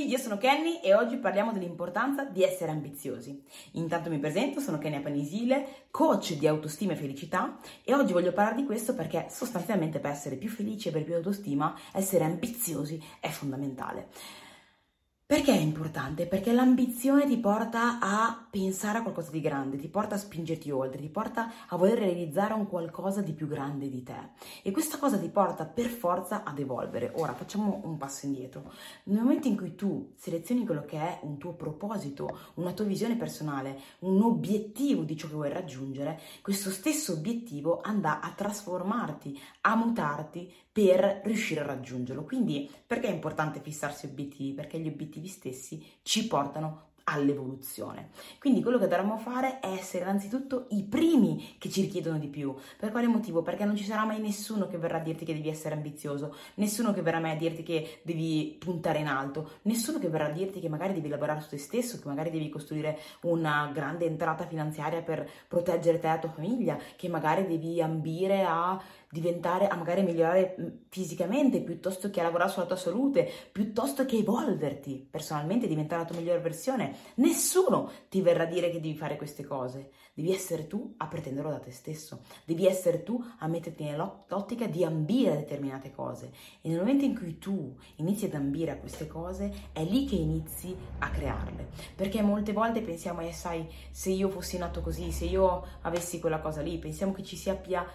tutti, io sono Kenny e oggi parliamo dell'importanza di essere ambiziosi. Intanto mi presento, sono Kenny Apanisile, coach di autostima e felicità e oggi voglio parlare di questo perché sostanzialmente per essere più felici e per più autostima essere ambiziosi è fondamentale. Perché è importante? Perché l'ambizione ti porta a pensare a qualcosa di grande, ti porta a spingerti oltre, ti porta a voler realizzare un qualcosa di più grande di te. E questa cosa ti porta per forza ad evolvere. Ora facciamo un passo indietro. Nel momento in cui tu selezioni quello che è un tuo proposito, una tua visione personale, un obiettivo di ciò che vuoi raggiungere, questo stesso obiettivo andrà a trasformarti, a mutarti per riuscire a raggiungerlo. Quindi perché è importante fissarsi obiettivi? Perché gli obiettivi stessi ci portano all'evoluzione. Quindi quello che dovremmo fare è essere innanzitutto i primi che ci richiedono di più. Per quale motivo? Perché non ci sarà mai nessuno che verrà a dirti che devi essere ambizioso, nessuno che verrà mai a dirti che devi puntare in alto, nessuno che verrà a dirti che magari devi lavorare su te stesso, che magari devi costruire una grande entrata finanziaria per proteggere te e la tua famiglia, che magari devi ambire a diventare, a magari migliorare mm, fisicamente piuttosto che a lavorare sulla tua salute, piuttosto che evolverti personalmente, diventare la tua migliore versione. Nessuno ti verrà a dire che devi fare queste cose. Devi essere tu a pretenderlo da te stesso. Devi essere tu a metterti nell'ottica di ambire a determinate cose. E nel momento in cui tu inizi ad ambire a queste cose, è lì che inizi a crearle. Perché molte volte pensiamo, eh sai, se io fossi nato così, se io avessi quella cosa lì, pensiamo che ci sia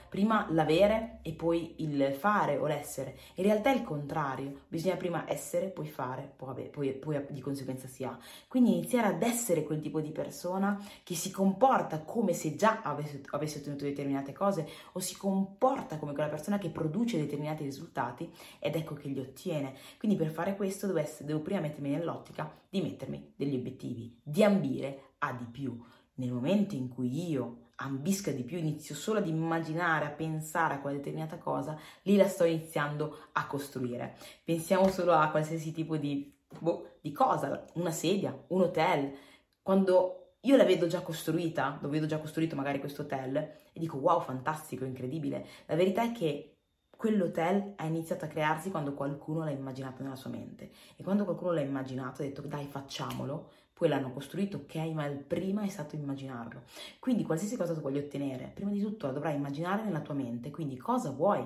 prima l'avere e poi il fare o l'essere. In realtà è il contrario, bisogna prima essere, poi fare, poi, vabbè, poi, poi di conseguenza si ha. Quindi iniziare ad essere quel tipo di persona che si comporta come se già avesse, avesse ottenuto determinate cose o si comporta come quella persona che produce determinati risultati ed ecco che li ottiene. Quindi per fare questo devo, essere, devo prima mettermi nell'ottica di mettermi degli obiettivi, di ambire a di più. Nel momento in cui io ambisca di più, inizio solo ad immaginare, a pensare a quella determinata cosa, lì la sto iniziando a costruire. Pensiamo solo a qualsiasi tipo di, boh, di cosa, una sedia, un hotel. Quando io la vedo già costruita, lo vedo già costruito magari questo hotel, e dico wow, fantastico, incredibile. La verità è che quell'hotel ha iniziato a crearsi quando qualcuno l'ha immaginato nella sua mente. E quando qualcuno l'ha immaginato, ha detto dai facciamolo, poi l'hanno costruito, ok, ma il prima è stato immaginarlo. Quindi qualsiasi cosa tu voglia ottenere, prima di tutto la dovrai immaginare nella tua mente, quindi cosa vuoi?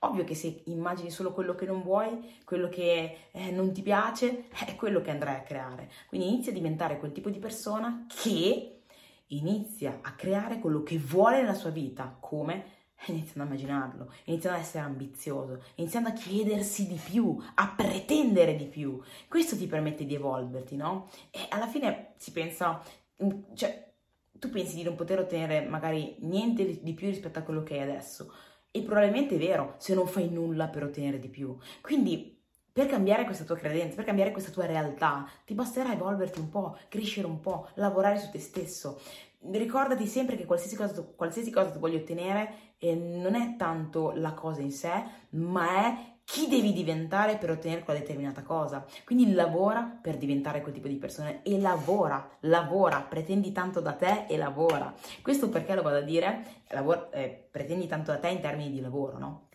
Ovvio che se immagini solo quello che non vuoi, quello che eh, non ti piace, è quello che andrai a creare. Quindi inizia a diventare quel tipo di persona che inizia a creare quello che vuole nella sua vita, come iniziando a immaginarlo, iniziando ad essere ambizioso, iniziando a chiedersi di più, a pretendere di più. Questo ti permette di evolverti, no? E alla fine si pensa, mm, cioè, tu pensi di non poter ottenere magari niente di più rispetto a quello che hai adesso. E probabilmente è vero se non fai nulla per ottenere di più. Quindi per cambiare questa tua credenza, per cambiare questa tua realtà, ti basterà evolverti un po', crescere un po', lavorare su te stesso. Ricordati sempre che qualsiasi cosa, qualsiasi cosa tu voglia ottenere eh, non è tanto la cosa in sé, ma è chi devi diventare per ottenere quella determinata cosa. Quindi lavora per diventare quel tipo di persona e lavora, lavora, pretendi tanto da te e lavora. Questo perché lo vado a dire, lavora, eh, pretendi tanto da te in termini di lavoro, no?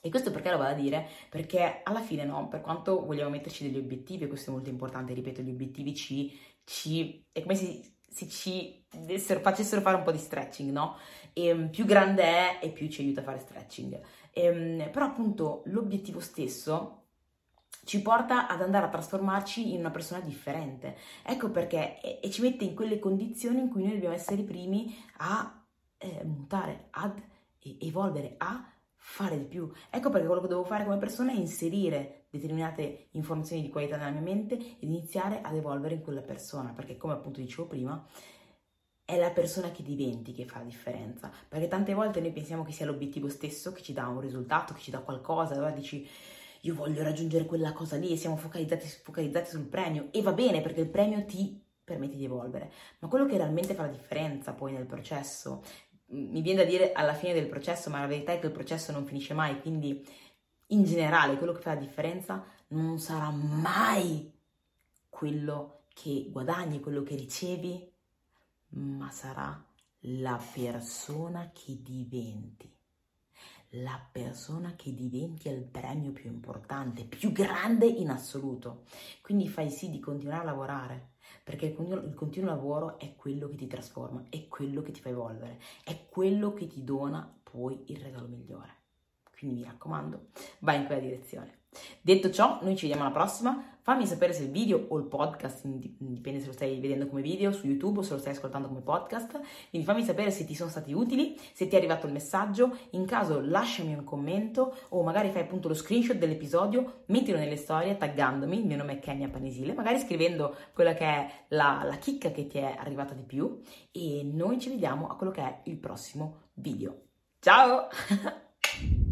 E questo perché lo vado a dire? Perché alla fine, no, per quanto vogliamo metterci degli obiettivi, e questo è molto importante, ripeto, gli obiettivi ci, ci è come se se ci facessero fare un po' di stretching, no? E um, più grande è e più ci aiuta a fare stretching. E, um, però appunto l'obiettivo stesso ci porta ad andare a trasformarci in una persona differente. Ecco perché e, e ci mette in quelle condizioni in cui noi dobbiamo essere i primi a eh, mutare, ad evolvere, a fare di più. Ecco perché quello che devo fare come persona è inserire determinate informazioni di qualità nella mia mente ed iniziare ad evolvere in quella persona, perché come appunto dicevo prima, è la persona che diventi che fa la differenza, perché tante volte noi pensiamo che sia l'obiettivo stesso che ci dà un risultato, che ci dà qualcosa, allora dici io voglio raggiungere quella cosa lì e siamo focalizzati, focalizzati sul premio e va bene perché il premio ti permette di evolvere, ma quello che realmente fa la differenza poi nel processo mi viene da dire alla fine del processo, ma la verità è che il processo non finisce mai, quindi in generale quello che fa la differenza non sarà mai quello che guadagni, quello che ricevi, ma sarà la persona che diventi. la persona che diventi il premio più importante, più grande in assoluto. Quindi fai sì di continuare a lavorare, perché il continuo, il continuo lavoro è quello che ti trasforma, è quello che ti fa evolvere, è quello che ti dona poi il regalo migliore. Quindi mi raccomando, vai in quella direzione. Detto ciò, noi ci vediamo alla prossima. Fammi sapere se il video o il podcast, dipende se lo stai vedendo come video su YouTube o se lo stai ascoltando come podcast. Quindi fammi sapere se ti sono stati utili, se ti è arrivato il messaggio. In caso lasciami un commento o magari fai appunto lo screenshot dell'episodio, mettilo nelle storie taggandomi, il mio nome è Kenya Panesile, magari scrivendo quella che è la, la chicca che ti è arrivata di più e noi ci vediamo a quello che è il prossimo video. Ciao!